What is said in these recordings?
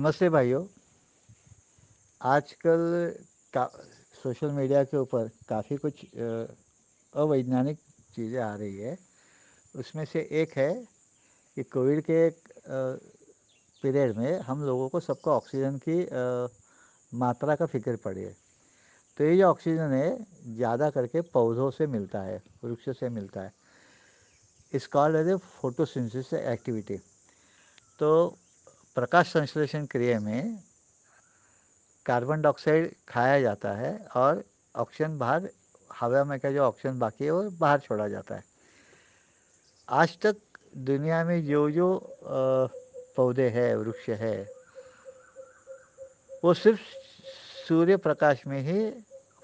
नमस्ते भाइयों। आजकल का सोशल मीडिया के ऊपर काफ़ी कुछ अवैज्ञानिक चीज़ें आ रही है। उसमें से एक है कि कोविड के पीरियड में हम लोगों को सबको ऑक्सीजन की आ, मात्रा का फ़िक्र पड़ी है। तो ये जो ऑक्सीजन है ज़्यादा करके पौधों से मिलता है वृक्षों से मिलता है। इस called as a photosynthesis activity तो प्रकाश संश्लेषण क्रिया में कार्बन डाइऑक्साइड खाया जाता है और ऑक्सीजन बाहर, हवा में का जो ऑक्सीजन बाकी है वो बाहर छोड़ा जाता है। आज तक दुनिया में जो जो पौधे हैं, वृक्ष है, वो सिर्फ़ सूर्य प्रकाश में ही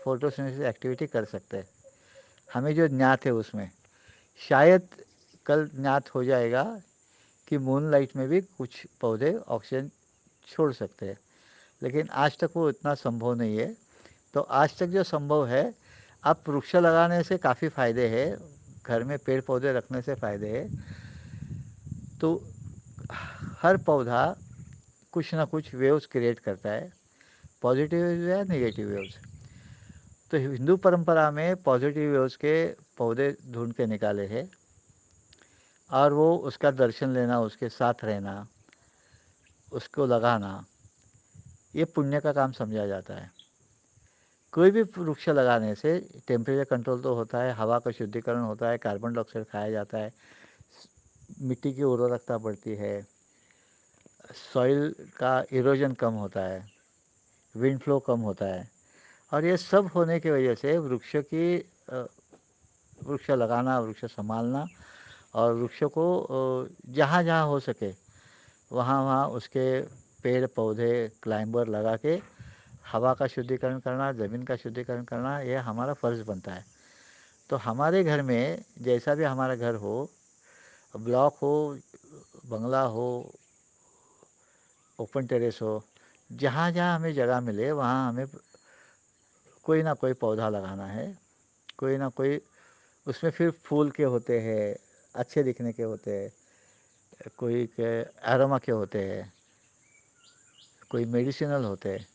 फोटोसिंथेसिस एक्टिविटी कर सकते हैं। हमें जो ज्ञात है उसमें, शायद कल ज्ञात हो जाएगा कि मून लाइट में भी कुछ पौधे ऑक्सीजन छोड़ सकते हैं। लेकिन आज तक वो इतना संभव नहीं है। तो आज तक जो संभव है, अब वृक्ष लगाने से काफ़ी फ़ायदे है, घर में पेड़ पौधे रखने से फ़ायदे है। तो हर पौधा कुछ ना कुछ वेव्स क्रिएट करता है पॉजिटिव वेव्स या नेगेटिव वेव्स तो हिंदू परंपरा में पॉजिटिव वेव्स के पौधे ढूंढ के निकाले हैं। और वो उसका दर्शन लेना, उसके साथ रहना, उसको लगाना, ये पुण्य का काम समझा जाता है। कोई भी वृक्ष लगाने से टेम्परेचर कंट्रोल तो होता है, हवा का शुद्धिकरण होता है कार्बन डाइऑक्साइड खाया जाता है, मिट्टी की उर्वरकता बढ़ती है सॉइल का इरोजन कम होता है विंड फ्लो कम होता है, और ये सब होने की वजह से वृक्ष की वृक्ष लगाना, वृक्ष संभालना और वृक्षों को जहाँ जहाँ हो सके, वहाँ वहाँ उसके पेड़ पौधे क्लाइंबर लगा के हवा का शुद्धिकरण करना, ज़मीन का शुद्धिकरण करना, यह हमारा फ़र्ज़ बनता है। तो हमारे घर में जैसा भी हमारा घर हो, ब्लॉक हो, बंगला हो, ओपन टेरेस हो, जहाँ जहाँ हमें जगह मिले, वहाँ हमें कोई ना कोई पौधा लगाना है। कोई ना कोई, उसमें फिर फूल के होते हैं अच्छे दिखने के होते हैं, कोई के एरोमा के होते हैं, कोई मेडिसिनल होते हैं।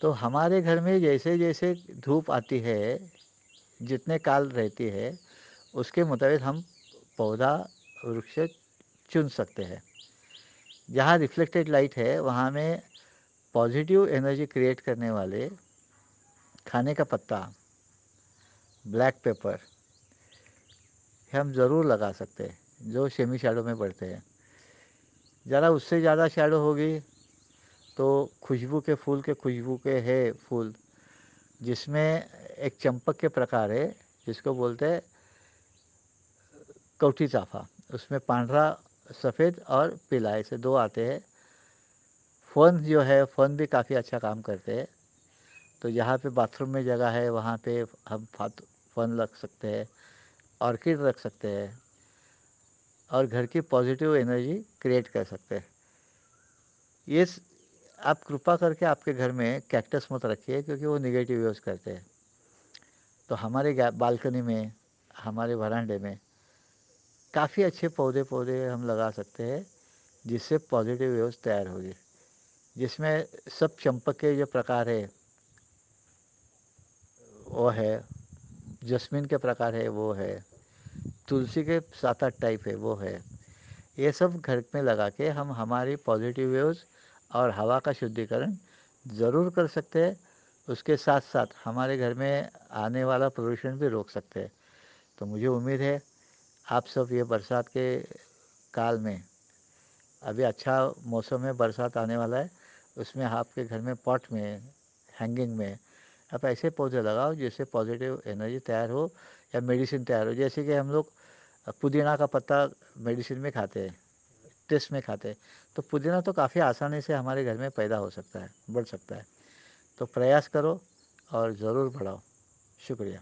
तो हमारे घर में जैसे जैसे धूप आती है, जितने काल रहती है, उसके मुताबिक हम पौधा, वृक्ष चुन सकते हैं। जहाँ रिफ्लेक्टेड लाइट है, वहाँ में पॉजिटिव एनर्जी क्रिएट करने वाले खाने का पत्ता ब्लैक पेपर हम ज़रूर लगा सकते हैं, जो सेमी शैडो में बढ़ते हैं। ज़रा उससे ज़्यादा शैडो होगी तो खुशबू के फूल के खुशबू के है फूल, जिसमें एक चंपक के प्रकार है, जिसको बोलते हैं कौठी चाफा। उसमें पांडरा सफ़ेद और पीला ऐसे दो आते हैं। फ़ोन जो है, फ़ोन भी काफ़ी अच्छा काम करते हैं। तो जहाँ पे बाथरूम में जगह है, वहाँ पे हम फ़ोन लग सकते हैं। ऑर्किड रख सकते हैं और घर की पॉजिटिव एनर्जी क्रिएट कर सकते हैं। ये आप कृपा करके आपके घर में कैक्टस मत रखिए क्योंकि वो निगेटिव यूज़ करते हैं। तो हमारे बालकनी में, हमारे वरांडे में काफ़ी अच्छे पौधे पौधे हम लगा सकते हैं जिससे पॉजिटिव वेव्स तैयार होगी। जिसमें सब चंपक के जो प्रकार है, वो है जस्मिन के प्रकार है, वो है। तुलसी के सात आठ टाइप है, वो है। ये सब घर में लगा के हम हमारी पॉजिटिव वेव्स और हवा का शुद्धिकरण ज़रूर कर सकते हैं। उसके साथ साथ हमारे घर में आने वाला प्रदूषण भी रोक सकते हैं। तो मुझे उम्मीद है आप सब ये बरसात के काल में, अभी अच्छा मौसम है बरसात आने वाला है, उसमें आपके घर में पॉट में हैंगिंग में आप ऐसे पौधे लगाओ जिससे पॉजिटिव एनर्जी तैयार हो या मेडिसिन तैयार हो। जैसे कि हम लोग पुदीना का पत्ता मेडिसिन में खाते हैं टेस्ट में खाते हैं तो पुदीना तो काफ़ी आसानी से हमारे घर में पैदा हो सकता है, बढ़ सकता है। तो प्रयास करो और ज़रूर बढ़ाओ। शुक्रिया।